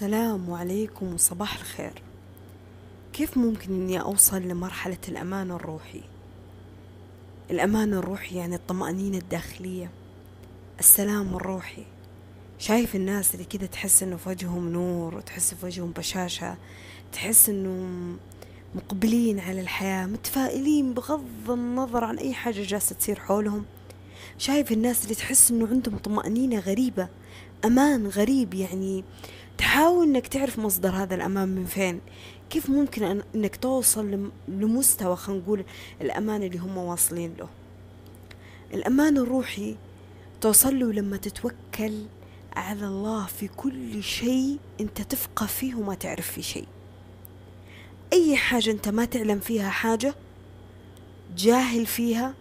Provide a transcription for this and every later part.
السلام عليكم وصباح الخير. كيف ممكن إني أوصل لمرحلة الأمان الروحي؟ الأمان الروحي يعني الطمأنينة الداخلية السلام الروحي. شايف الناس اللي كده تحس إنه في وجههم نور وتحس في وجههم بشاشة تحس إنه مقبلين على الحياة متفائلين بغض النظر عن أي حاجة جالسة تصير حولهم. شايف الناس اللي تحس إنه عندهم طمأنينة غريبة أمان غريب يعني تحاول إنك تعرف مصدر هذا الأمان من فين. كيف ممكن إنك توصل لمستوى خلينا نقول الأمان اللي هم واصلين له. الأمان الروحي توصل له لما تتوكل على الله في كل شيء أنت تفقه فيه وما تعرف فيه شيء. أي حاجة أنت ما تعلم فيها حاجة جاهل فيها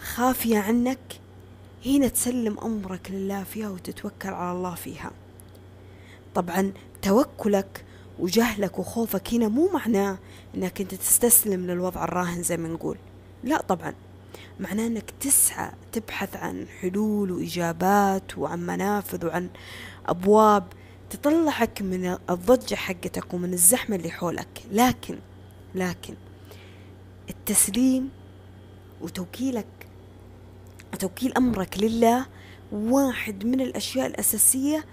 خافية عنك هنا تسلم أمرك لله فيها وتتوكل على الله فيها. طبعا توكلك وجهلك وخوفك هنا مو معناه إنك أنت تستسلم للوضع الراهن زي ما نقول. لا طبعا. معناه إنك تسعى تبحث عن حلول وإجابات وعن منافذ وعن أبواب تطلعك من الضجة حقتك ومن الزحمة اللي حولك. لكن لكن التسليم وتوكيلك توكيل أمرك لله واحد من الأشياء الأساسية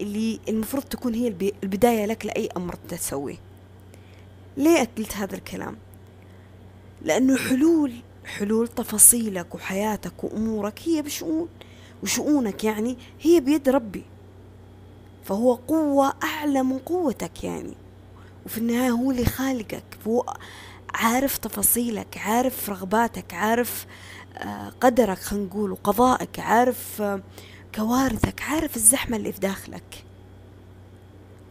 اللي المفروض تكون هي البداية لك لأي أمر تسويه. ليه أقلت هذا الكلام؟ لأنه حلول حلول تفاصيلك وحياتك وأمورك هي بشؤون وشؤونك يعني هي بيد ربي. فهو قوة أعلى من قوتك يعني. وفي النهاية هو اللي خالقك هو عارف تفاصيلك عارف رغباتك عارف آه، قدرك خلينا نقول وقضائك عارف آه، كوارثك عارف الزحمة اللي في داخلك.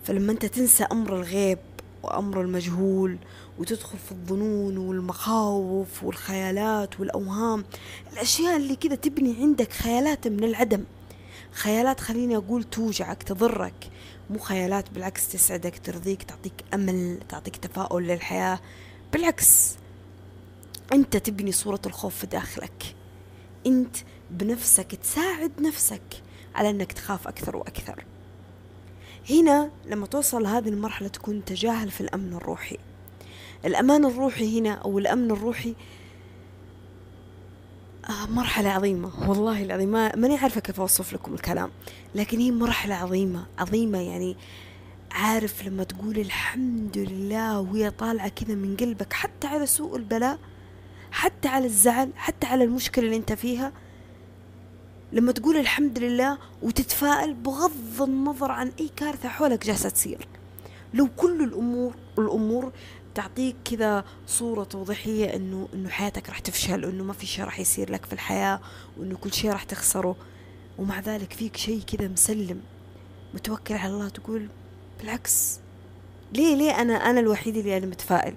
فلما انت تنسى أمر الغيب وأمر المجهول وتدخل في الظنون والمخاوف والخيالات والأوهام الأشياء اللي كذا تبني عندك خيالات من العدم. خيالات خليني أقول توجعك تضرك. مو خيالات بالعكس تسعدك ترضيك تعطيك أمل تعطيك تفاؤل للحياة. بالعكس انت تبني صورة الخوف في داخلك. انت بنفسك تساعد نفسك على إنك تخاف أكثر وأكثر. هنا لما توصل هذه المرحلة تكون تجاهل في الأمن الروحي. الأمان الروحي هنا أو الأمن الروحي آه مرحلة عظيمة والله العظيم. ما ماني عارفة كيف أوصف لكم الكلام لكن هي مرحلة عظيمة عظيمة يعني. عارف لما تقول الحمد لله وهي طالعة كذا من قلبك حتى على سوء البلاء حتى على الزعل حتى على المشكلة اللي أنت فيها لما تقول الحمد لله وتتفائل بغض النظر عن أي كارثة حولك جالسة تصير. لو كل الأمور الأمور تعطيك كذا صورة توضيحية إنه إنه حياتك راح تفشل وإنه ما في شيء راح يصير لك في الحياة وإنه كل شيء راح تخسره. ومع ذلك فيك شيء كذا مسلم متوكل على الله تقول بالعكس. ليه ليه أنا أنا الوحيد اللي أنا متفائل؟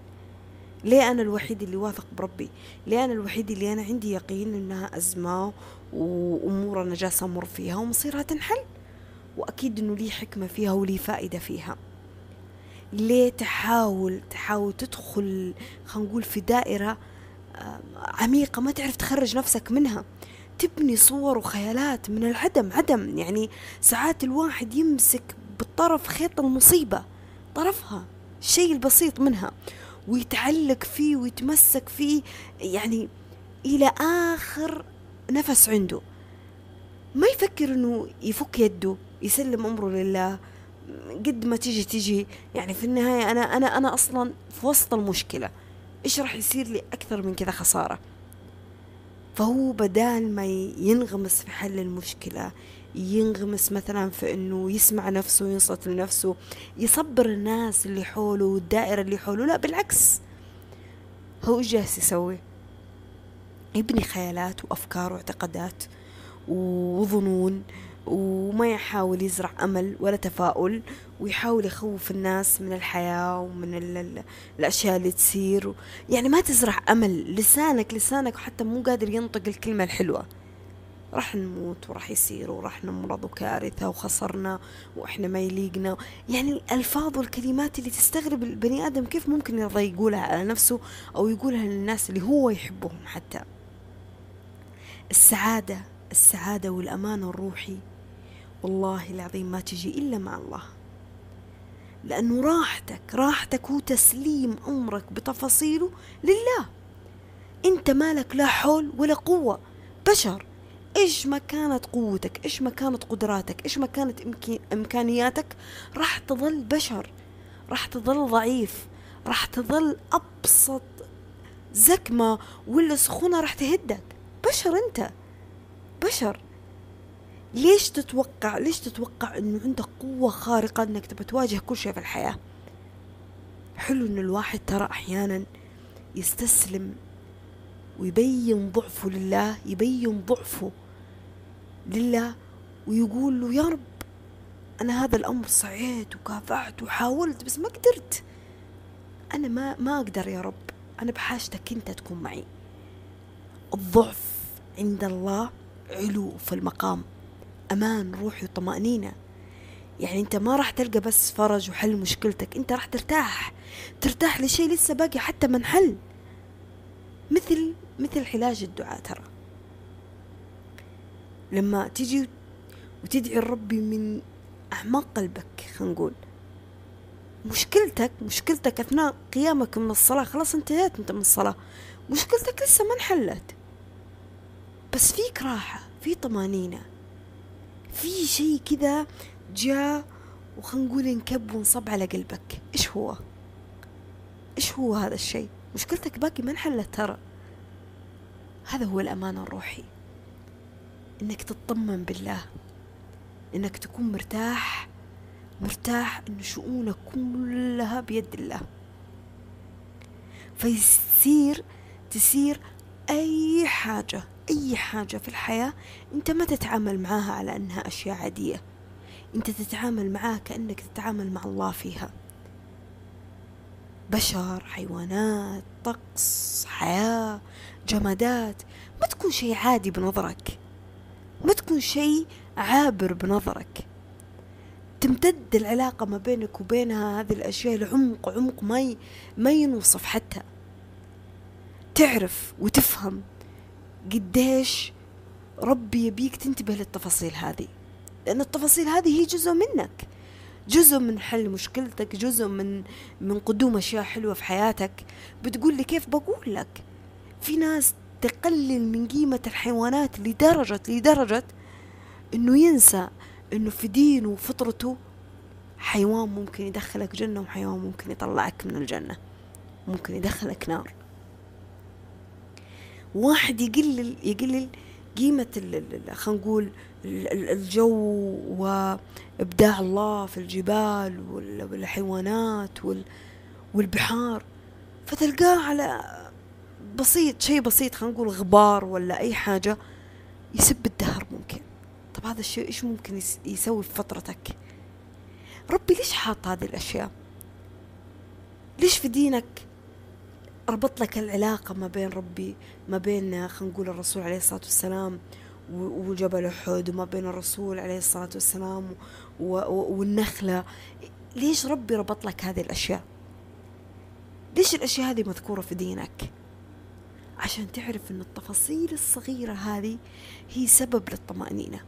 ليه أنا الوحيد اللي واثق بربي؟ ليه أنا الوحيد اللي أنا عندي يقين إنها أزمة وأمور أنا جالسة أمر فيها ومصيرها تنحل. وأكيد إنه لي حكمة فيها ولي فائدة فيها. ليه تحاول تحاول تدخل خلينا نقول في دائرة عميقة ما تعرف تخرج نفسك منها. تبني صور وخيالات من العدم عدم. يعني ساعات الواحد يمسك بالطرف خيط المصيبة طرفها الشيء البسيط منها ويتعلق فيه ويتمسك فيه يعني إلى آخر نفس عنده. ما يفكر إنه يفك يده يسلم أمره لله. قد ما تيجي تيجي. يعني في النهاية أنا أنا أنا أصلا في وسط المشكلة. إيش راح يصير لي أكثر من كذا خسارة؟ فهو بدال ما ينغمس في حل المشكلة ينغمس مثلا في إنه يسمع نفسه وينصت لنفسه يصبر الناس اللي حوله والدائرة اللي حوله. لا بالعكس. هو إيش جالس يسوي؟ يبني خيالات وأفكار واعتقادات وظنون وما يحاول يزرع أمل ولا تفاؤل ويحاول يخوف الناس من الحياة ومن ال ال الأشياء اللي تصير. يعني ما تزرع أمل لسانك لسانك حتى مو قادر ينطق الكلمة الحلوة. راح نموت وراح يصير وراح نمرض وكارثة وخسرنا وإحنا ما يليقنا. يعني الألفاظ والكلمات اللي تستغرب البني آدم كيف ممكن يرضى يقولها على نفسه أو يقولها للناس اللي هو يحبهم حتى؟ السعادة السعادة والأمان الروحي. والله العظيم ما تجي إلا مع الله. لأنه راحتك راحتك هو تسليم أمرك بتفاصيله لله. أنت مالك لا حول ولا قوة. بشر إيش ما كانت قوتك إيش ما كانت قدراتك إيش ما كانت إمكانياتك راح تظل بشر راح تظل ضعيف راح تظل أبسط زكمة ولا سخونة راح تهدك. بشر أنت. بشر. ليش تتوقع ليش تتوقع إنه عندك قوة خارقة إنك تبى تواجه كل شيء في الحياة؟ حلو إن الواحد ترى أحيانا يستسلم ويبين ضعفه لله يبين ضعفه لله ويقول له يا رب أنا هذا الأمر سعيت وكافحت وحاولت بس ما قدرت. أنا ما ما أقدر يا رب. أنا بحاجتك أنت تكون معي. الضعف عند الله علو في المقام. أمان روحي وطمأنينة. يعني أنت ما راح تلقى بس فرج وحل مشكلتك أنت راح ترتاح. ترتاح لشيء لسه باقي حتى منحل مثل مثل علاج الدعاء ترى. لما تيجي وتدعي ربي من أعماق قلبك خلينا نقول. مشكلتك مشكلتك أثناء قيامك من الصلاة خلاص انتهيت أنت من الصلاة. مشكلتك لسه ما انحلت. بس فيك راحة في طمانينة. في شيء كذا جاء وخلينا نقول انكب وانصب على قلبك. إيش هو؟ إيش هو هذا الشيء مشكلتك باقي ما انحلت ترى. هذا هو الامان الروحي. إنك تطمن بالله. إنك تكون مرتاح مرتاح إن شؤونك كلها بيد الله. فيصير تسير أي حاجة. أي حاجة في الحياة أنت ما تتعامل معاها على أنها أشياء عادية. أنت تتعامل معاها كأنك تتعامل مع الله فيها. بشر حيوانات طقس حياة جمادات ما تكون شيء عادي بنظرك. ما تكون شيء عابر بنظرك. تمتد العلاقة ما بينك وبينها هذه الأشياء لعمق عمق ما ما ينوصف حتى. تعرف وتفهم. قديش ربي يبيك تنتبه للتفاصيل هذه. لأن التفاصيل هذه هي جزء منك. جزء من حل مشكلتك جزء من من قدوم أشياء حلوة في حياتك. بتقول لي كيف بقول لك؟ في ناس تقلل من قيمة الحيوانات لدرجة لدرجة إنه ينسى إنه في دينه وفطرته حيوان ممكن يدخلك جنة وحيوان ممكن يطلعك من الجنة. ممكن يدخلك نار. واحد يقلل يقلل قيمة خلينا نقول الجو وإبداع الله في الجبال والحيوانات والبحار. فتلقاه على بسيط شيء بسيط خلينا نقول غبار ولا أي حاجة يسب الدهر ممكن. طب هذا الشيء إيش ممكن يسوي في فترتك؟ ربي ليش حاط هذه الأشياء؟ ليش في دينك ربط لك العلاقة ما بين ربي ما بين خلينا نقول الرسول عليه الصلاة والسلام وجبل أحد وما بين الرسول عليه الصلاة والسلام والنخلة. ليش ربي ربط لك هذه الأشياء؟ ليش الأشياء هذه مذكورة في دينك؟ عشان تعرف أن التفاصيل الصغيرة هذه هي سبب للطمأنينة.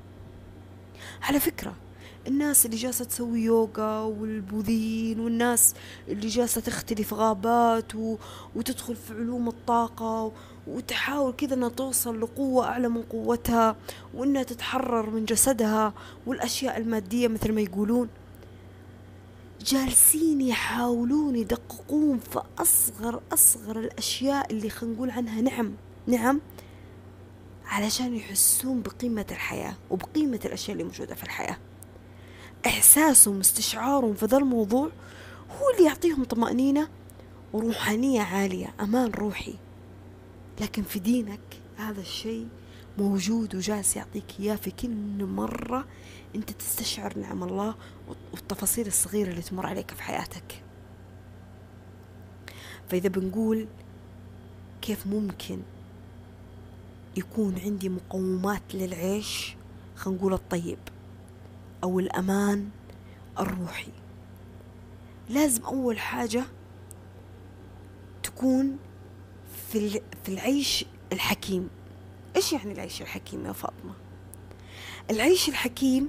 على فكرة الناس اللي جالسة تسوي يوغا والبوذيين والناس اللي جالسة تختلي في غابات و... وتدخل في علوم الطاقة وتحاول كذا إنها توصل لقوة أعلى من قوتها وإنها تتحرر من جسدها والأشياء المادية مثل ما يقولون. جالسين يحاولون يدققون في أصغر أصغر الأشياء اللي خلينا نقول عنها نعم نعم علشان يحسون بقيمة الحياة وبقيمة الأشياء اللي موجودة في الحياة. إحساسهم استشعارهم في ذا الموضوع هو اللي يعطيهم طمأنينة وروحانية عالية أمان روحي. لكن في دينك هذا الشيء موجود وجالس يعطيك إياه في كل مرة أنت تستشعر نعم الله والتفاصيل الصغيرة اللي تمر عليك في حياتك. فإذا بنقول كيف ممكن يكون عندي مقومات للعيش خلينا نقول الطيب. أو الأمان الروحي. لازم أول حاجة تكون في العيش الحكيم. إيش يعني العيش الحكيم يا فاطمة؟ العيش الحكيم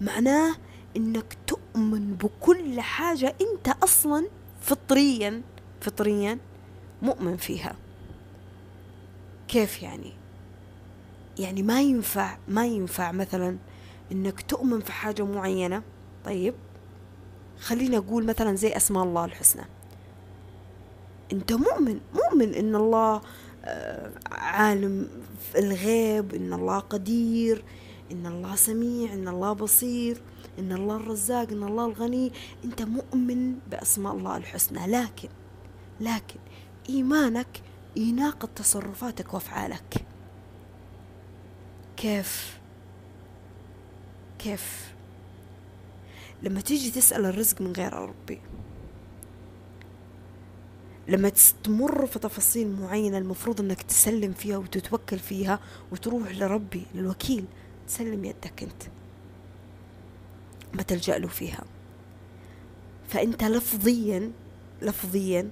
معناه إنك تؤمن بكل حاجة أنت أصلا فطريا فطريا مؤمن فيها. كيف يعني؟ يعني ما ينفع ما ينفع مثلا إنك تؤمن في حاجة معينة. طيب خلينا أقول مثلا زي أسماء الله الحسنى. أنت مؤمن مؤمن إن الله آه، عالم في الغيب إن الله قدير إن الله سميع إن الله بصير إن الله الرزاق إن الله الغني. أنت مؤمن بأسماء الله الحسنى. لكن لكن إيمانك يناقض تصرفاتك وأفعالك. كيف؟ كيف؟ لما تيجي تسأل الرزق من غير ربي. لما تمر في تفاصيل معينة المفروض إنك تسلم فيها وتتوكل فيها وتروح لربي للوكيل. تسلم يدك أنت. ما تلجأ له فيها. فأنت لفظيا لفظيا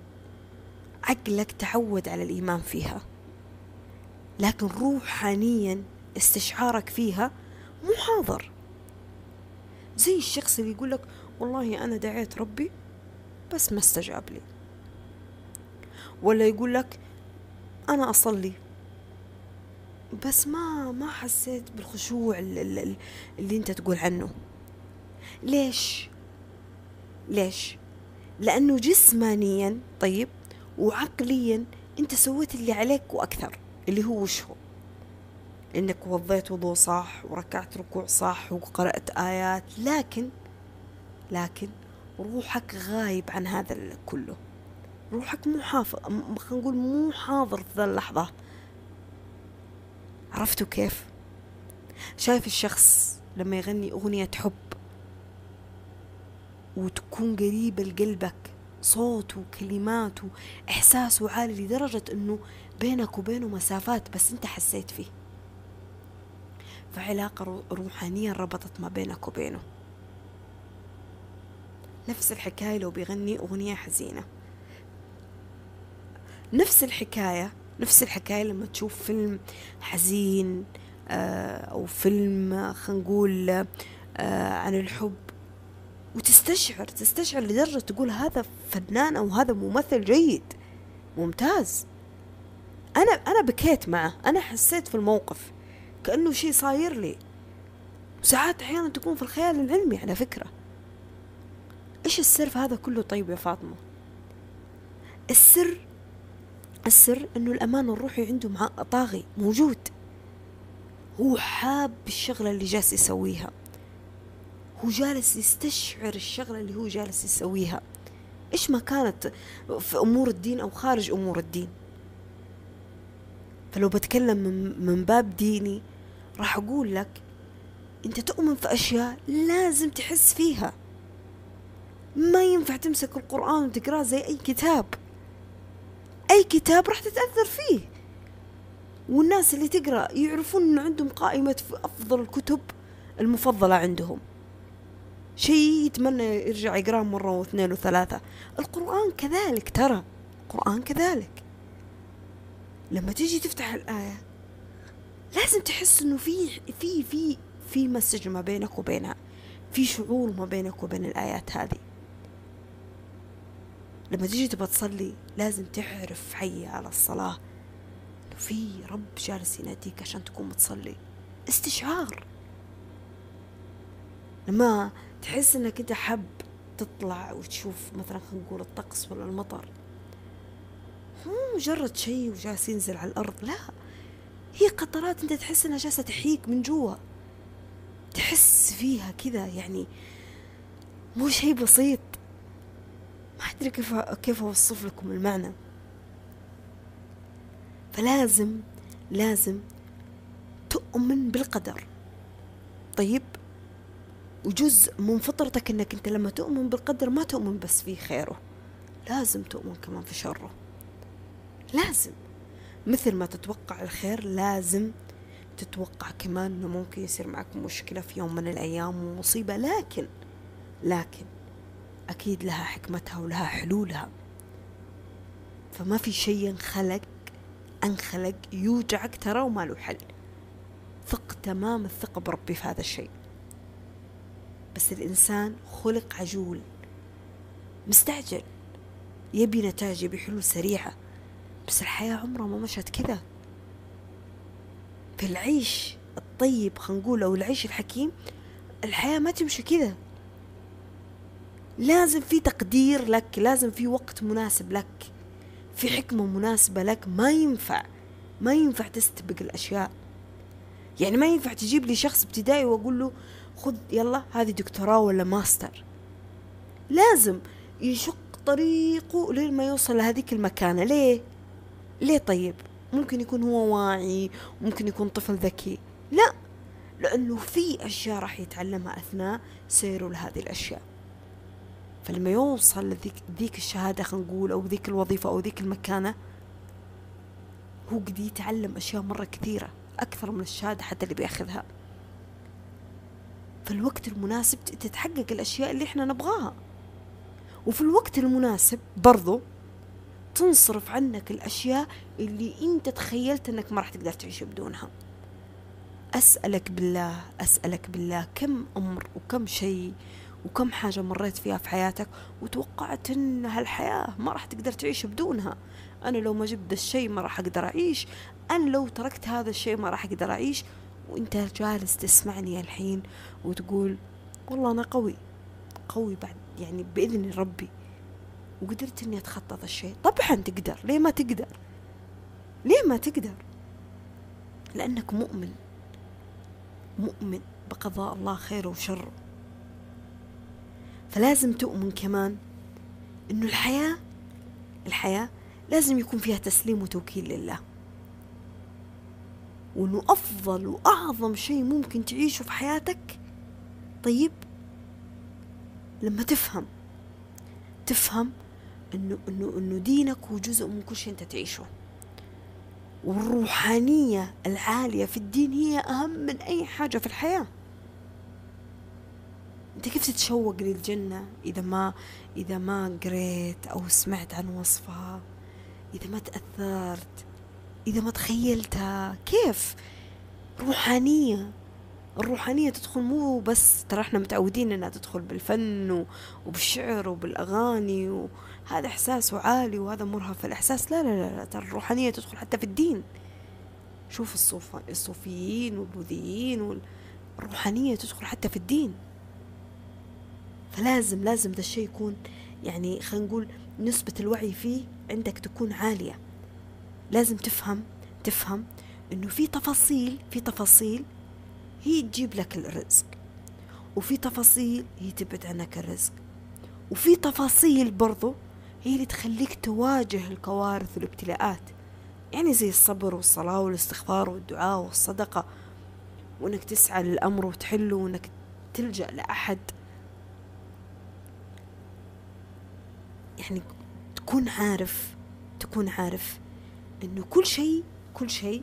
عقلك تعود على الإيمان فيها. لكن روحانيا استشعارك فيها مو حاضر. زي الشخص اللي يقول لك والله أنا دعيت ربي بس ما استجاب لي. ولا يقول لك أنا أصلي. بس ما ما حسيت بالخشوع اللي, اللي أنت تقول عنه. ليش؟ ليش؟ لأنه جسمانيا طيب وعقليا أنت سويت اللي عليك وأكثر اللي هو وش هو؟ إنك وضيت وضوء صح وركعت ركوع صح وقرأت آيات لكن لكن روحك غايب عن هذا كله. روحك مو حافظ خلينا نقول مو حاضر في ذا اللحظة. عرفتوا كيف؟ شايف الشخص لما يغني أغنية حب وتكون قريبة لقلبك صوته وكلماته إحساسه عالي لدرجة أنه بينك وبينه مسافات بس أنت حسيت فيه. فعلاقة روحانية ربطت ما بينك وبينه. نفس الحكاية لو بيغني أغنية حزينة. نفس الحكاية نفس الحكاية لما تشوف فيلم حزين آه، أو فيلم خلينا نقول آه، عن الحب. وتستشعر تستشعر لدرجة تقول هذا فنان أو هذا ممثل جيد. ممتاز. أنا أنا بكيت معه. أنا حسيت في الموقف. كأنه شيء صاير لي. ساعات أحيانا تكون في الخيال العلمي على فكرة. إيش السر في هذا كله طيب يا فاطمة؟ السر السر إنه الأمان الروحي عنده مع طاغي موجود. هو حاب الشغلة اللي جالس يسويها. هو جالس يستشعر الشغلة اللي هو جالس يسويها. إيش ما كانت في أمور الدين أو خارج أمور الدين؟ فلو بتكلم من باب ديني راح أقول لك أنت تؤمن في أشياء لازم تحس فيها. ما ينفع تمسك القرآن وتقرأه زي أي كتاب. أي كتاب راح تتأثر فيه. والناس اللي تقرأ يعرفون أنه عندهم قائمة في أفضل الكتب المفضلة عندهم. شيء يتمنى يرجع يقرأه مرة واثنين وثلاثة. القرآن كذلك ترى. القرآن كذلك. لما تيجي تفتح الآية لازم تحس إنه في في في في مسج ما بينك وبينها. في شعور ما بينك وبين الآيات هذه. لما تيجي تبغى تصلي لازم تعرف حي على الصلاة. إنه في رب جالس يناديك عشان تكون بتصلي استشعار. لما تحس إنك أنت حب تطلع وتشوف مثلا خلينا نقول الطقس ولا المطر. مو مجرد شيء وجالس ينزل على الأرض لا. هي قطرات أنت تحس إنها جالسة تحيك من جوا. تحس فيها كذا يعني مو شيء بسيط. ما أدري كيف كيف أوصف لكم المعنى. فلازم لازم تؤمن بالقدر. طيب؟ وجزء من فطرتك إنك أنت لما تؤمن بالقدر ما تؤمن بس في خيره. لازم تؤمن كمان في شره. لازم. مثل ما تتوقع الخير لازم تتوقع كمان إنه ممكن يصير معك مشكلة في يوم من الأيام ومصيبة. لكن لكن أكيد لها حكمتها ولها حلولها. فما في شيء انخلق انخلق يوجعك ترى وما له حل. ثق تمام الثقة بربي في هذا الشيء. بس الإنسان خلق عجول مستعجل يبي نتائج يبي حلول سريعة. بس الحياة عمرها ما مشت كذا في العيش الطيب خلينا نقول أو العيش الحكيم الحياة ما تمشي كذا لازم في تقدير لك لازم في وقت مناسب لك في حكمة مناسبة لك. ما ينفع ما ينفع تستبق الأشياء. يعني ما ينفع تجيب لي شخص ابتدائي وأقول له خذ يلا هذه دكتوراه ولا ماستر. لازم يشق طريقه لين ما يوصل لهذيك المكانة. ليه؟ ليه طيب؟ ممكن يكون هو واعي ممكن يكون طفل ذكي. لا لأنه في أشياء راح يتعلمها أثناء سيره لهذه الأشياء. فلما يوصل لذيك ذيك الشهادة خلينا نقول أو ذيك الوظيفة أو ذيك المكانة هو قد يتعلم أشياء مرة كثيرة أكثر من الشهادة حتى اللي بيأخذها. في الوقت المناسب تتحقق الأشياء اللي إحنا نبغاها. وفي الوقت المناسب برضو تنصرف عنك الأشياء اللي أنت تخيلت أنك ما راح تقدر تعيش بدونها. أسألك بالله أسألك بالله كم أمر وكم شيء وكم حاجة مريت فيها في حياتك وتوقعت إن هالحياة ما راح تقدر تعيش بدونها. أنا لو ما جبت الشيء ما راح أقدر أعيش. أنا لو تركت هذا الشيء ما راح أقدر أعيش. وأنت جالس تسمعني الحين وتقول والله أنا قوي قوي بعد يعني بإذن ربي. وقدرت إني اتخطى هذا الشيء. طبعا تقدر. ليه ما تقدر؟ ليه ما تقدر؟ لأنك مؤمن. مؤمن بقضاء الله خيره وشره فلازم تؤمن كمان إنه الحياة الحياة لازم يكون فيها تسليم وتوكيل لله. وإنه أفضل وأعظم شيء ممكن تعيشه في حياتك طيب لما تفهم تفهم إنه إنه إنه دينك هو جزء من كل شيء أنت تعيشه. والروحانية العالية في الدين هي أهم من أي حاجة في الحياة. أنت كيف تتشوق للجنة إذا ما إذا ما قريت أو سمعت عن وصفها؟ إذا ما تأثرت؟ إذا ما تخيلتها؟ كيف؟ روحانية. الروحانية تدخل مو بس ترى إحنا متعودين انها تدخل بالفن وبالشعر وبالأغاني وهذا احساسه عالي وهذا مرهف. الإحساس لا لا لا, ترى الروحانية تدخل حتى في الدين. شوف الصوفيين والبوذيين والروحانية تدخل حتى في الدين. فلازم لازم ده الشيء يكون يعني خلينا نقول نسبة الوعي فيه عندك تكون عالية. لازم تفهم تفهم إنه في تفاصيل في تفاصيل هي تجيب لك الرزق. وفي تفاصيل هي تبعد عنك الرزق. وفي تفاصيل برضو هي اللي تخليك تواجه الكوارث والابتلاءات. يعني زي الصبر والصلاة والاستغفار والدعاء والصدقة. وإنك تسعى للأمر وتحله وإنك تلجأ لأحد. يعني تكون عارف تكون عارف إنه كل شيء كل شيء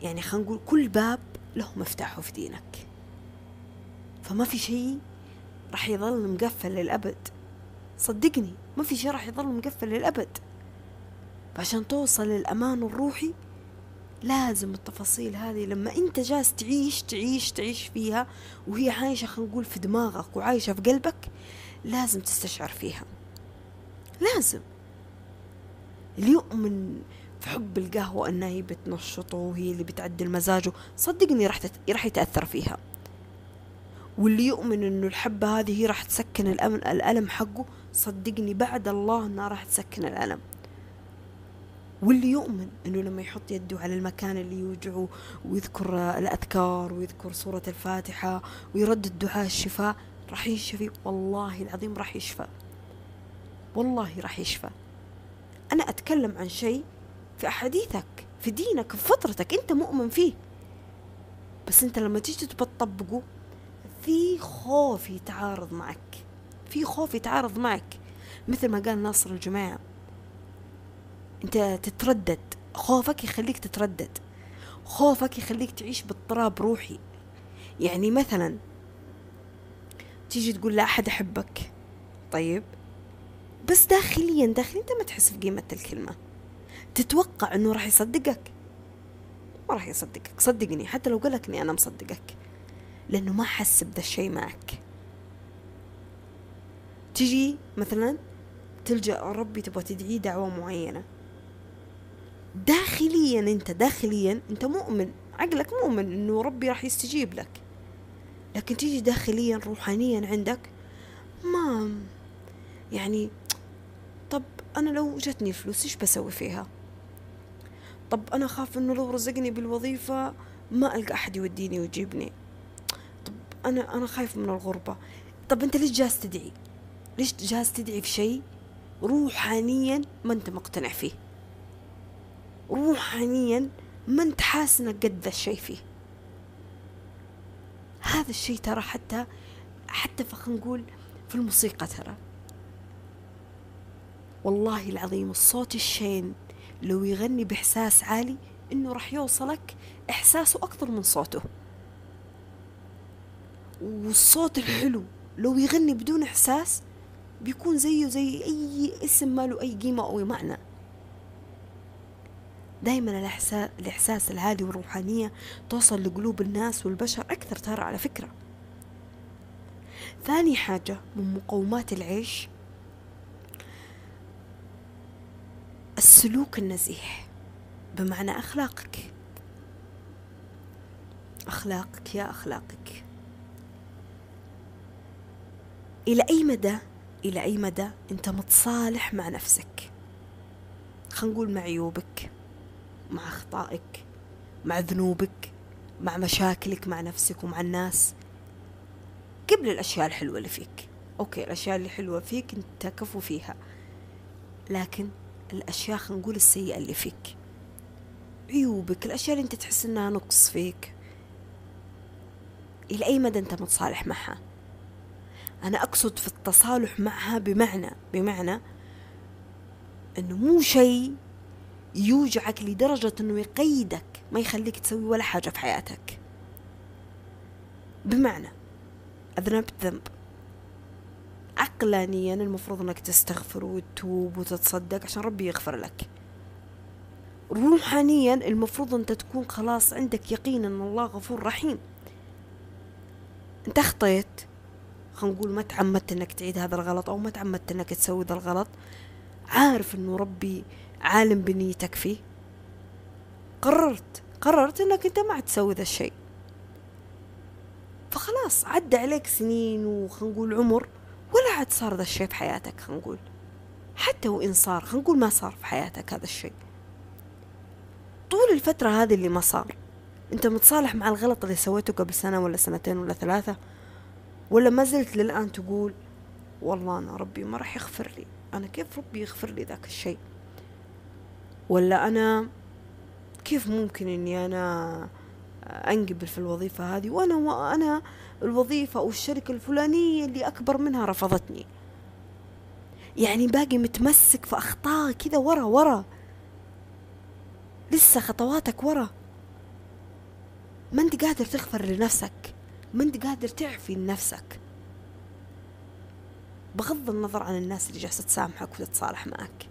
يعني خلينا نقول كل باب له مفتاحه في دينك. فما في شيء راح يظل مقفل للأبد. صدقني ما في شيء راح يظل مقفل للأبد. فعشان توصل للأمان الروحي لازم التفاصيل هذه. لما أنت جالس تعيش تعيش تعيش فيها وهي عايشة خلينا نقول في دماغك وعايشة في قلبك لازم تستشعر فيها. لازم. اللي يؤمن في حب القهوة انها هي بتنشطه وهي اللي بتعدل مزاجه. صدقني راح تت... راح يتأثر فيها. واللي يؤمن إنه الحبة هذه هي راح تسكن الألم, الألم حقه صدقني بعد الله إنها راح تسكن الألم. واللي يؤمن إنه لما يحط يده على المكان اللي يوجعه ويذكر الأذكار ويذكر سورة الفاتحة ويردد دعاء الشفاء راح يشفي. والله العظيم راح يشفى. والله راح يشفى. أنا أتكلم عن شيء في أحاديثك في دينك في فطرتك أنت مؤمن فيه. بس أنت لما تيجي تطبقه في خوف يتعارض معك. في خوف يتعارض معك. مثل ما قال ناصر الجماعة. أنت تتردد. خوفك يخليك تتردد. خوفك يخليك تعيش باضطراب روحي. يعني مثلا تيجي تقول لا أحد أحبك. طيب. بس داخليا داخليا أنت ما تحس بقيمة الكلمة. تتوقع إنه راح يصدقك؟ ما راح يصدقك. صدقني حتى لو قالك اني أنا مصدقك لأنه ما حس بذا الشيء معك. تجي مثلا تلجأ ربي تبغى تدعيه دعوة معينة. داخليا أنت داخليا أنت مؤمن. عقلك مؤمن إنه ربي راح يستجيب لك. لكن تيجي داخليا روحانيا عندك ما يعني طب أنا لو جتني فلوس إيش بسوي فيها؟ طب أنا خاف إنه لو رزقني بالوظيفة ما ألقى أحد يوديني ويجيبني. طب أنا أنا خايف من الغربة. طب أنت ليش جالس تدعي؟ ليش جالس تدعي في شيء روحانيا ما أنت مقتنع فيه؟ روحانيا ما أنت حاسس إنك قد ذا الشيء فيه. هذا الشيء ترى حتى حتى خلينا نقول في الموسيقى ترى. والله العظيم الصوت الشين لو يغني بإحساس عالي إنه راح يوصلك إحساسه أكثر من صوته. والصوت الحلو لو يغني بدون إحساس بيكون زيه زي أي اسم ما له أي قيمة أو معنى. دايما الإحساس, الإحساس العالي والروحانية توصل لقلوب الناس والبشر أكثر ترى على فكرة. ثاني حاجة من مقومات العيش السلوك النزيح بمعنى أخلاقك. أخلاقك يا أخلاقك. إلى أي مدى؟ إلى أي مدى؟ أنت متصالح مع نفسك. خلينا نقول مع عيوبك مع أخطائك مع ذنوبك مع مشاكلك مع نفسك ومع الناس. قبل الأشياء الحلوة اللي فيك. أوكي الأشياء اللي حلوة فيك أنت كفو فيها. لكن الأشياء خلينا نقول السيئة اللي فيك. عيوبك الأشياء اللي أنت تحس إنها نقص فيك. إلى أي مدى أنت متصالح معها؟ أنا أقصد في التصالح معها بمعنى بمعنى أنه مو شيء يوجعك لدرجة أنه يقيدك ما يخليك تسوي ولا حاجة في حياتك. بمعنى أذنبت ذنب. عقلانيا المفروض أنك تستغفر وتتوب وتتصدق عشان ربي يغفر لك. روحانيا المفروض أنت تكون خلاص عندك يقين أن الله غفور رحيم. أنت أخطيت. خلينا نقول ما تعمدت إنك تعيد هذا الغلط أو ما تعمدت إنك تسوي ذا الغلط. عارف إنه ربي عالم بنيتك فيه. قررت. قررت إنك أنت ما تسوي ذا الشيء. فخلاص عدى عليك سنين وخلينا نقول عمر. ولا عاد صار ذا الشيء في حياتك خلينا نقول. حتى وإن صار خلينا نقول ما صار في حياتك هذا الشيء. طول الفترة هذه اللي ما صار أنت متصالح مع الغلط اللي سويته قبل سنة ولا سنتين ولا ثلاثة؟ ولا ما زلت للآن تقول والله أنا ربي ما راح يغفر لي أنا كيف ربي يغفر لي ذاك الشيء؟ ولا أنا كيف ممكن إني أنا أنقبل في الوظيفة هذه؟ وأنا وأنا الوظيفة أو الشركة الفلانية اللي أكبر منها رفضتني. يعني باقي متمسك في أخطاء كذا ورا ورا. لسه خطواتك ورا. ما أنت قادر تغفر لنفسك. ما أنت قادر تعفي لنفسك بغض النظر عن الناس اللي جالسة تسامحك وتتصالح معك.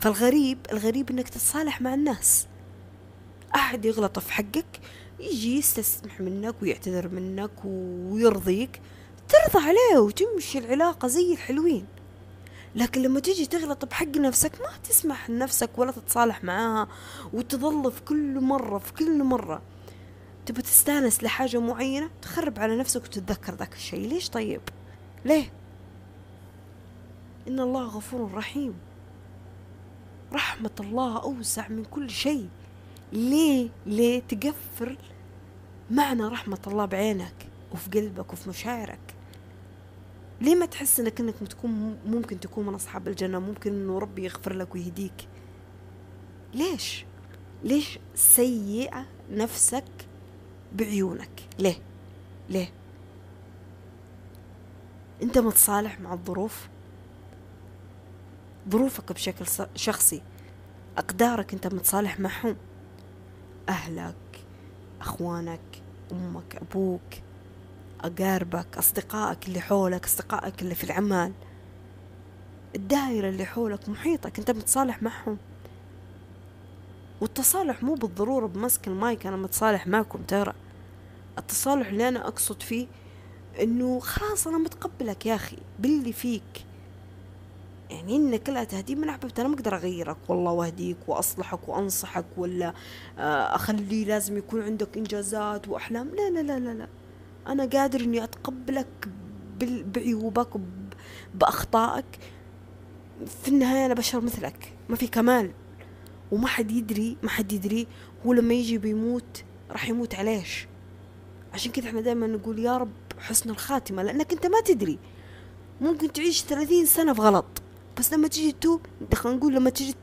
فالغريب الغريب إنك تتصالح مع الناس. أحد يغلط في حقك يجي يستسمح منك ويعتذر منك ويرضيك ترضى عليه وتمشي العلاقة زي الحلوين. لكن لما تيجي تغلط بحق نفسك ما تسمح لنفسك ولا تتصالح معاها وتظل في كل مرة في كل مرة. تبى تستانس لحاجة معينة تخرب على نفسك وتتذكر ذاك الشيء. ليش طيب؟ ليه؟ إن الله غفور رحيم. رحمة الله أوسع من كل شيء. ليه؟ ليه تقفر معنى رحمة الله بعينك وفي قلبك وفي مشاعرك. ليه ما تحس إنك إنك تكون ممكن تكون من أصحاب الجنة؟ ممكن إنه ربي يغفر لك ويهديك. ليش؟ ليش سيئة نفسك بعيونك؟ ليه؟ ليه؟ أنت متصالح مع الظروف؟ ظروفك بشكل شخصي. أقدارك أنت متصالح معهم؟ أهلك أخوانك أمك أبوك أقاربك أصدقائك اللي حولك أصدقائك اللي في العمل. الدائرة اللي حولك محيطك أنت متصالح معهم. والتصالح مو بالضرورة بمسك المايك أنا متصالح معكم ترى. التصالح اللي أنا أقصد فيه إنه خلاص أنا متقبلك يا أخي باللي فيك. يعني إن كلها تهديد من أحببت أنا ما أقدر أغيرك. والله وأهديك وأصلحك وأنصحك ولا آه، أخلي لازم يكون عندك إنجازات وأحلام. لا لا لا لا, لا. أنا قادر إني أتقبلك بعيوبك بأخطائك. في النهاية أنا بشر مثلك. ما في كمال. وما حد يدري ما حد يدري هو لما يجي بيموت راح يموت عليش عشان كذا إحنا دائما نقول يا رب حسن الخاتمة لأنك أنت ما تدري. ممكن تعيش ثلاثين سنة في غلط بس لما تيجي تتوب خلينا نقول لما تيجي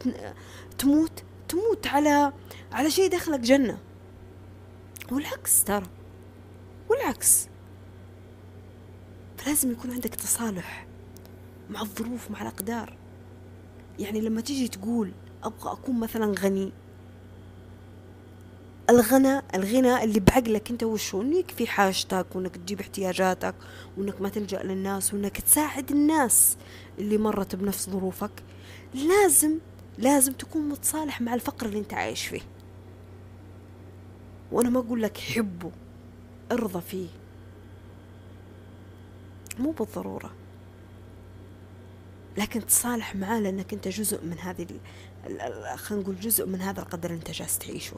تموت تموت على على شيء دخلك جنة. والعكس ترى. والعكس. فلازم يكون عندك تصالح مع الظروف مع الأقدار. يعني لما تيجي تقول أبغى أكون مثلا غني. الغنى الغنى اللي بعقلك أنت وشو؟ انه يكفي حاجتك وإنك تجيب احتياجاتك وإنك ما تلجأ للناس وإنك تساعد الناس. اللي مرت بنفس ظروفك لازم لازم تكون متصالح مع الفقر اللي انت عايش فيه. وأنا ما أقول لك حبه ارضى فيه. مو بالضرورة. لكن تصالح معاه لأنك أنت جزء من هذه خلينا نقول جزء من هذا القدر اللي أنت جالس تعيشه.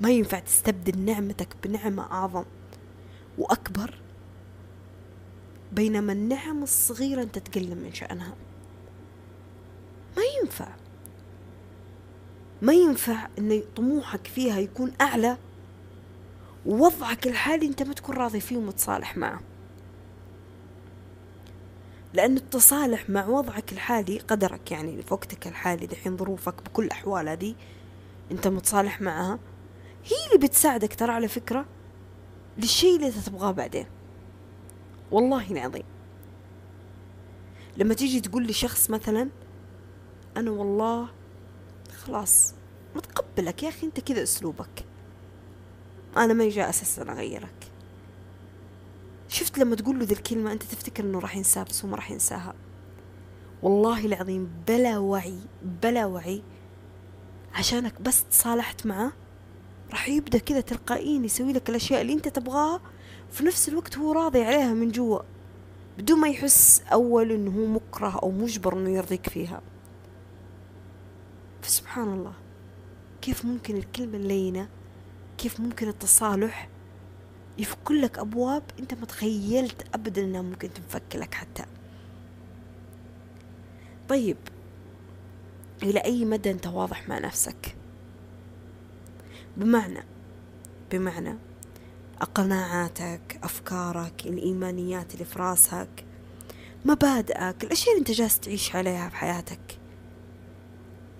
ما ينفع تستبدل نعمتك بنعمة أعظم وأكبر بينما النعم الصغيرة أنت تقلل من شأنها. ما ينفع. ما ينفع أن طموحك فيها يكون أعلى ووضعك الحالي أنت ما تكون راضي فيه ومتصالح معه. لأن التصالح مع وضعك الحالي قدرك يعني في وقتك الحالي دحين ظروفك بكل الأحوال هذه أنت متصالح معها هي اللي بتساعدك ترى على فكرة للشيء اللي تبغاه بعدين. والله العظيم. لما تيجي تقول لشخص مثلا أنا والله خلاص متقبلك يا أخي أنت كذا أسلوبك. أنا ما جاء أساسا أغيرك. شفت لما تقول له ذي الكلمة أنت تفتكر أنه راح ينساها بس هو ما راح ينساها. والله العظيم بلا وعي بلا وعي. عشانك بس تصالحت معه راح يبدأ كذا تلقائيا يسوي لك الأشياء اللي أنت تبغاها. في نفس الوقت هو راضي عليها من جوا بدون ما يحس أول إنه هو مكره أو مجبر إنه يرضيك فيها. فسبحان الله كيف ممكن الكلمة اللينة كيف ممكن التصالح يفك لك أبواب أنت ما تخيلت أبدا أنها ممكن تنفك لك حتى. طيب إلى أي مدى أنت واضح مع نفسك؟ بمعنى بمعنى قناعاتك أفكارك الإيمانيات اللي في راسك مبادئك الأشياء اللي أنت جالس تعيش عليها في حياتك.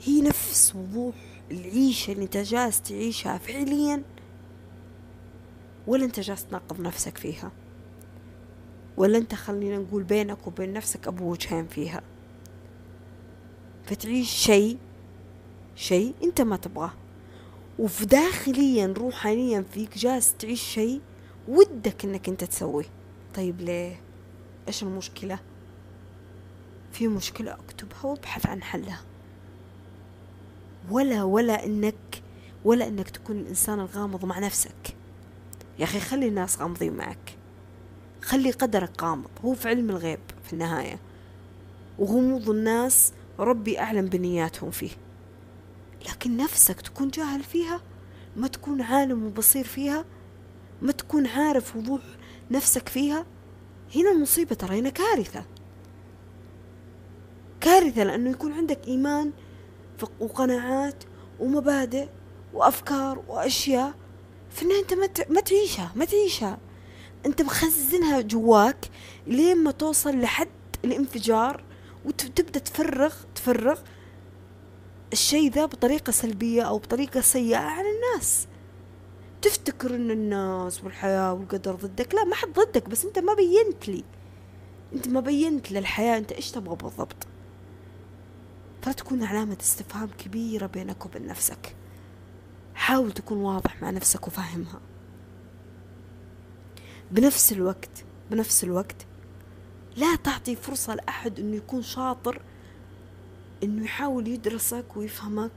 هي نفس وضوح العيشة اللي أنت جالس تعيشها فعليا ولا أنت جالس تناقض نفسك فيها؟ ولا أنت خلينا نقول بينك وبين نفسك أبو وجهين فيها؟ فتعيش شيء شيء أنت ما تبغاه. وفي داخليا روحانيا فيك جالس تعيش شيء ودك إنك أنت تسويه. طيب ليه؟ إيش المشكلة؟ في مشكلة أكتبها وأبحث عن حلها. ولا ولا إنك ولا إنك تكون الإنسان الغامض مع نفسك. يا أخي خلي الناس غامضين معك. خلي قدرك غامض. هو في علم الغيب في النهاية. وغموض الناس ربي أعلم بنياتهم فيه. لكن نفسك تكون جاهل فيها؟ ما تكون عالم وبصير فيها؟ ما تكون عارف وضوح نفسك فيها؟ هنا المصيبة ترى هنا كارثة. كارثة لأنه يكون عندك إيمان وقناعات ومبادئ وأفكار وأشياء في النهاية أنت ما تعيشها ما تعيشها. أنت مخزنها جواك لين ما توصل لحد الانفجار وتبدأ تفرغ تفرغ الشيء ذا بطريقة سلبية أو بطريقة سيئة على الناس. تفتكر إن الناس والحياة والقدر ضدك؟ لا ما حد ضدك بس أنت ما بينت لي. أنت ما بينت للحياة أنت إيش تبغى بالضبط؟ فلا تكون علامة استفهام كبيرة بينك وبين نفسك. حاول تكون واضح مع نفسك وفاهمها. بنفس الوقت بنفس الوقت لا تعطي فرصة لأحد إنه يكون شاطر إنه يحاول يدرسك ويفهمك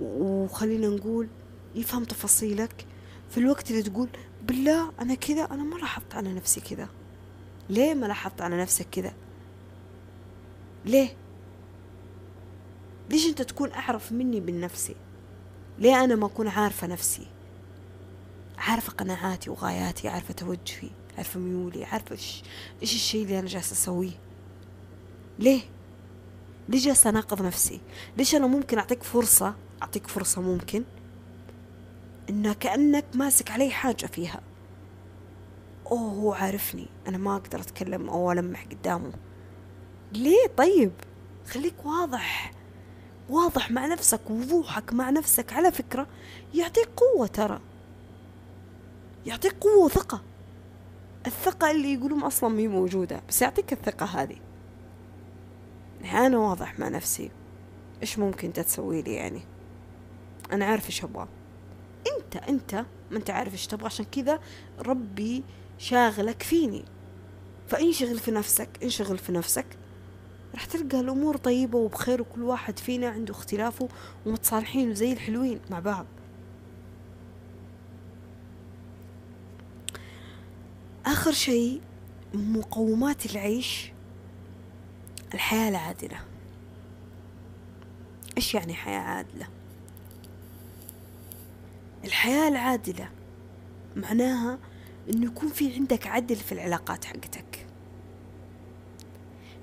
وخلينا نقول يفهم تفاصيلك. في الوقت اللي تقول بالله أنا كذا أنا ما لاحظت على نفسي كذا. ليه ما لاحظت على نفسك كذا؟ ليه؟ ليش أنت تكون أعرف مني بالنفسي؟ ليه أنا ما أكون عارفة نفسي؟ عارفة قناعاتي وغاياتي عارفة توجهي عارفة ميولي عارفة إيش إيش الشيء اللي أنا جالسة أسويه؟ ليه؟ ليش جالسة أناقض نفسي؟ ليش أنا ممكن أعطيك فرصة أعطيك فرصة ممكن؟ إنه كأنك ماسك علي حاجة فيها. أوه هو عارفني. أنا ما أقدر أتكلم أو ألمح قدامه. ليه؟ طيب خليك واضح. واضح مع نفسك وضوحك مع نفسك على فكرة يعطيك قوة ترى. يعطيك قوة وثقة. الثقة اللي يقولون أصلا مي موجودة بس يعطيك الثقة هذه. أنا واضح مع نفسي إيش ممكن أنت تسوي لي يعني. أنا عارف إيش أبغى. أنت أنت ما أنت عارف إيش تبغى عشان كذا ربي شاغلك فيني. فانشغل في نفسك انشغل في نفسك. راح تلقى الأمور طيبة وبخير وكل واحد فينا عنده اختلافه ومتصالحين وزي الحلوين مع بعض. آخر شيء مقومات العيش الحياة العادلة. إيش يعني حياة عادلة؟ الحياة العادلة معناها إنه يكون في عندك عدل في العلاقات حقتك.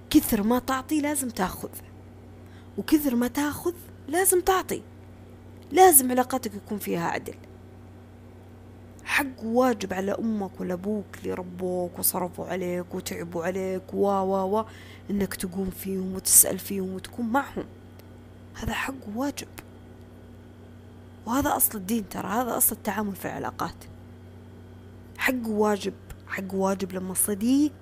كثر ما تعطي لازم تاخذ وكثر ما تاخذ لازم تعطي. لازم علاقاتك يكون فيها عدل. حق واجب على أمك ولا أبوك اللي ربوك وصرفوا عليك وتعبوا عليك و و و إنك تقوم فيهم وتسأل فيهم وتكون معهم. هذا حق واجب. وهذا أصل الدين ترى هذا أصل التعامل في العلاقات. حق واجب حق واجب لما صديق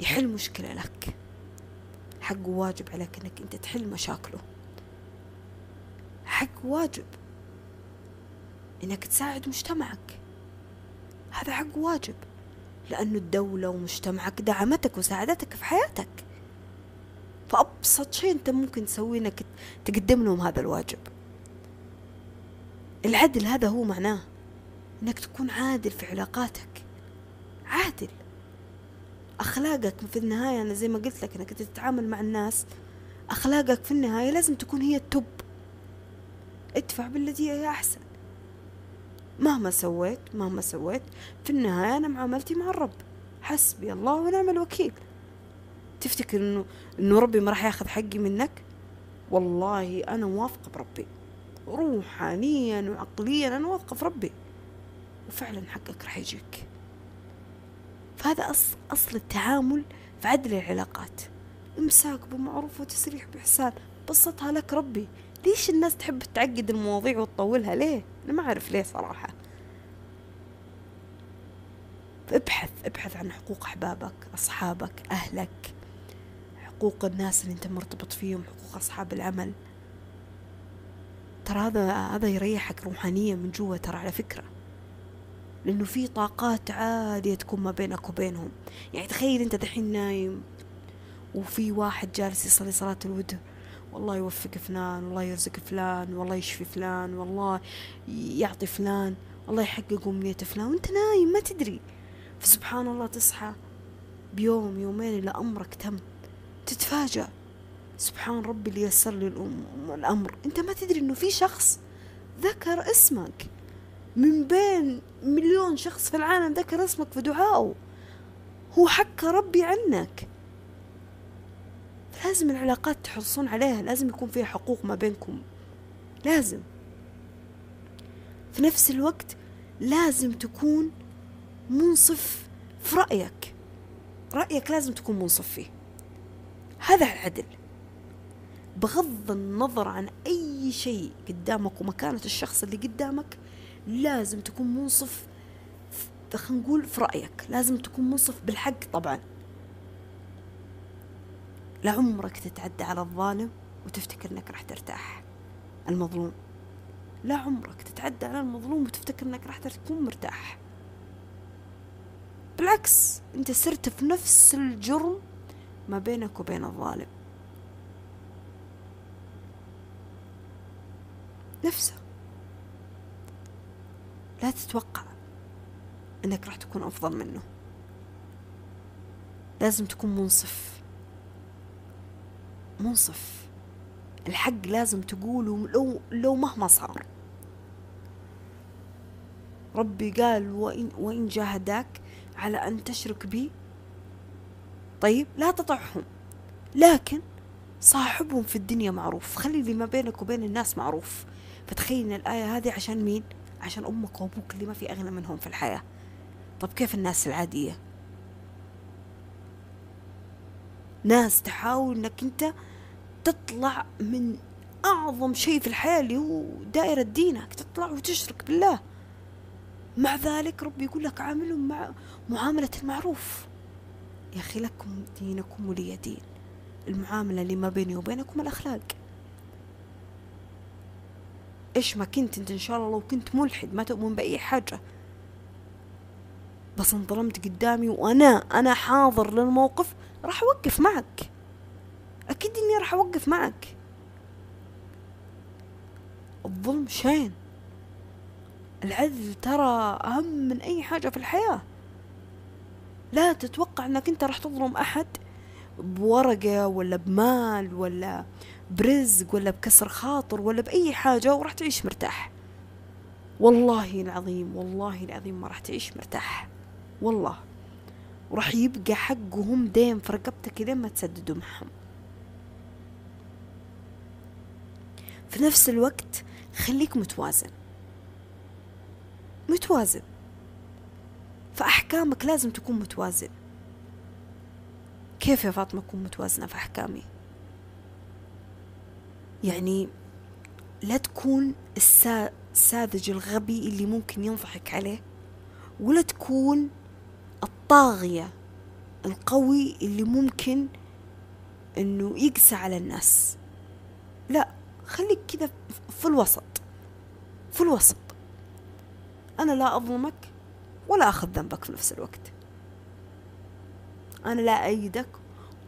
يحل مشكلة لك. حق واجب عليك إنك أنت تحل مشاكله. حق واجب. إنك تساعد مجتمعك. هذا حق واجب لأنه الدولة ومجتمعك دعمتك وساعدتك في حياتك. فأبسط شيء أنت ممكن تسويه أنك تقدم لهم هذا الواجب. العدل هذا هو معناه أنك تكون عادل في علاقاتك. عادل. أخلاقك في النهاية أنا زي ما قلت لك أنك تتعامل مع الناس أخلاقك في النهاية لازم تكون هي التوب. ادفع بالتي هي أحسن. مهما سويت مهما سويت في النهاية أنا معاملتي مع الرب. حسبي الله ونعم الوكيل. تفتكر إنه إنه ربي ما راح ياخذ حقي منك؟ والله أنا واثقة بربي. روحانيا وعقليا أنا واثقة في ربي. وفعلا حقك راح يجيك. فهذا أصل, أصل التعامل في عدل العلاقات. إمساك بمعروف وتسريح بإحسان. بسطها لك ربي. ليش الناس تحب تعقد المواضيع وتطولها؟ ليه؟ أنا ما أعرف ليه صراحة. ابحث ابحث عن حقوق أحبابك أصحابك أهلك حقوق الناس اللي أنت مرتبط فيهم حقوق أصحاب العمل. ترى هذا هذا يريحك روحانيا من جوا ترى على فكرة. لأنه في طاقات عالية تكون ما بينك وبينهم. يعني تخيل أنت دحين نايم وفي واحد جالس يصلي صلاة الوتر. والله يوفق فلان والله يرزق فلان والله يشفي فلان والله يعطي فلان والله يحقق أمنية فلان. وأنت نايم ما تدري. فسبحان الله تصحى بيوم يومين إلى أمرك تم. تتفاجأ. سبحان ربي اللي يسر لي الأمر. أنت ما تدري إنه في شخص ذكر اسمك. من بين مليون شخص في العالم ذكر اسمك في دعائه. هو حق ربي عنك. لازم العلاقات تحرصون عليها لازم يكون فيها حقوق ما بينكم. لازم. في نفس الوقت لازم تكون منصف في رأيك. رأيك لازم تكون منصف فيه. هذا العدل. بغض النظر عن أي شيء قدامك ومكانة الشخص اللي قدامك لازم تكون منصف خلينا نقول في رأيك. لازم تكون منصف بالحق طبعا. لعمرك تتعدى على الظالم وتفتكر إنك راح ترتاح. المظلوم. لا عمرك تتعدى على المظلوم وتفتكر إنك راح تكون مرتاح. بالعكس أنت صرت في نفس الجرم ما بينك وبين الظالم. نفسه. لا تتوقع إنك راح تكون أفضل منه. لازم تكون منصف. منصف. الحق لازم تقوله لو لو مهما صار. ربي قال وإن, وإن جاهداك على أن تشرك بي. طيب لا تطعهم. لكن صاحبهم في الدنيا معروف. خلي اللي ما بينك وبين الناس معروف. فتخيل الآية هذه عشان مين؟ عشان أمك وأبوك اللي ما في أغنى منهم في الحياة. طب كيف الناس العادية؟ ناس تحاول إنك أنت تطلع من أعظم شيء في الحياة اللي هو دائرة دينك. تطلع وتشرك بالله. مع ذلك ربي يقول لك عاملهم مع معاملة المعروف. يا أخي لكم دينكم ولي دين. المعاملة اللي ما بيني وبينكم الأخلاق. إيش ما كنت أنت إن شاء الله لو كنت ملحد ما تؤمن بأي حاجة. بس انظلمت قدامي وأنا أنا حاضر للموقف راح أوقف معك. أكيد إني راح أوقف معك. الظلم شين؟ العدل ترى أهم من أي حاجة في الحياة. لا تتوقع أنك أنت راح تظلم أحد بورقة ولا بمال ولا برزق ولا بكسر خاطر ولا بأي حاجة وراح تعيش مرتاح. والله العظيم والله العظيم ما راح تعيش مرتاح. والله. وراح يبقى حقهم دين في رقبتك لين ما تسددوا معهم في نفس الوقت خليك متوازن. متوازن. فأحكامك لازم تكون متوازن. كيف يا فاطمة أكون متوازنة في أحكامي؟ يعني لا تكون الساذج الغبي اللي ممكن ينضحك عليه ولا تكون الطاغية القوي اللي ممكن إنه يقسى على الناس. لا. خليك كذا في الوسط في الوسط. أنا لا أظلمك ولا أخذ ذنبك في نفس الوقت. أنا لا أيدك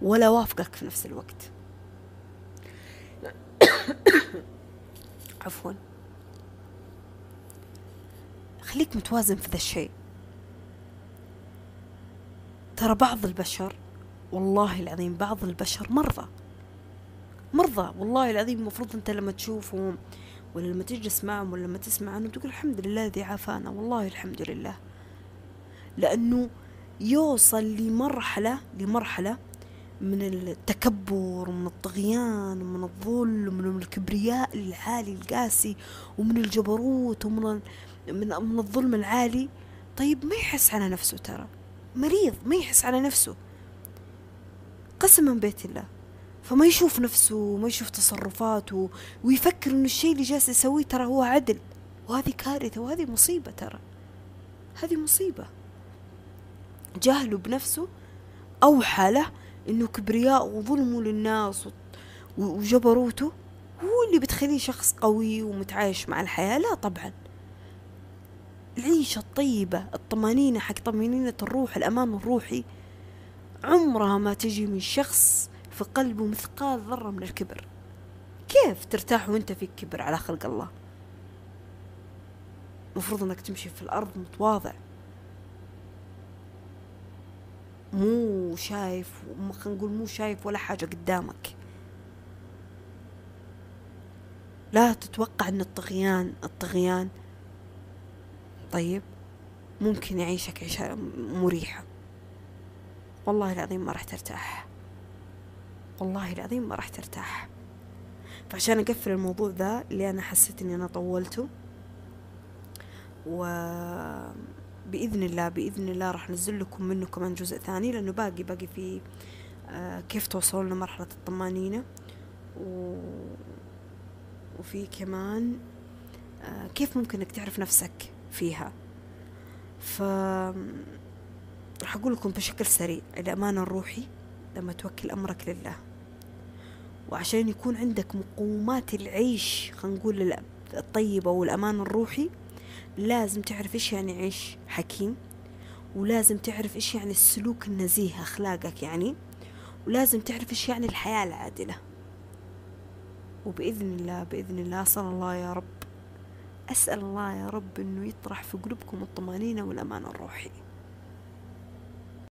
ولا وافقك في نفس الوقت. عفوا. خليك متوازن في ذا الشيء. ترى بعض البشر والله العظيم بعض البشر مرضى. مرضى. والله العظيم المفروض أنت لما تشوفهم ولا لما تجلس معهم ولا لما تسمع عنهم تقول الحمد لله الذي عافانا. والله الحمد لله. لأنه يوصل لمرحلة لمرحلة من التكبر ومن الطغيان ومن الظلم ومن الكبرياء العالي القاسي ومن الجبروت ومن من, من الظلم العالي. طيب ما يحس على نفسه ترى؟ مريض ما يحس على نفسه. قسما بيت الله. فما يشوف نفسه ما يشوف تصرفاته ويفكر إنه الشيء اللي جالس يسويه ترى هو عدل. وهذه كارثة وهذه مصيبة ترى. هذه مصيبة. جهله بنفسه أوحى له إنه كبرياء وظلمه للناس وجبروته. هو اللي بتخليه شخص قوي ومتعايش مع الحياة؟ لا طبعا. العيشة الطيبة الطمأنينة حق طمأنينة الروح الأمان الروحي. عمرها ما تجي من شخص في قلبه مثقال ذرة من الكبر. كيف ترتاح وانت فيك كبر على خلق الله؟ مفروض انك تمشي في الأرض متواضع. مو شايف خلينا نقول مو شايف ولا حاجة قدامك. لا تتوقع إن الطغيان الطغيان طيب ممكن يعيشك عيشة مريحة. والله العظيم ما راح ترتاح. والله العظيم ما راح ترتاح. فعشان أقفل الموضوع ذا اللي أنا حسيت إني أنا طولته و بإذن الله بإذن الله راح نزل لكم منه كمان جزء ثاني لأنه باقي باقي في آه كيف توصلون لمرحلة الطمانينة. و... وفي كمان آه كيف ممكن انك تعرف نفسك فيها. ف راح أقول لكم بشكل سريع الامان الروحي لما توكل أمرك لله. وعشان يكون عندك مقومات العيش خلينا نقول الطيبة والأمان الروحي لازم تعرف إيش يعني عيش حكيم ولازم تعرف إيش يعني السلوك النزيه أخلاقك يعني ولازم تعرف إيش يعني الحياة العادلة. وبإذن الله بإذن الله أسأل الله يا رب أسأل الله يا رب أنه يطرح في قلوبكم الطمأنينة والأمان الروحي.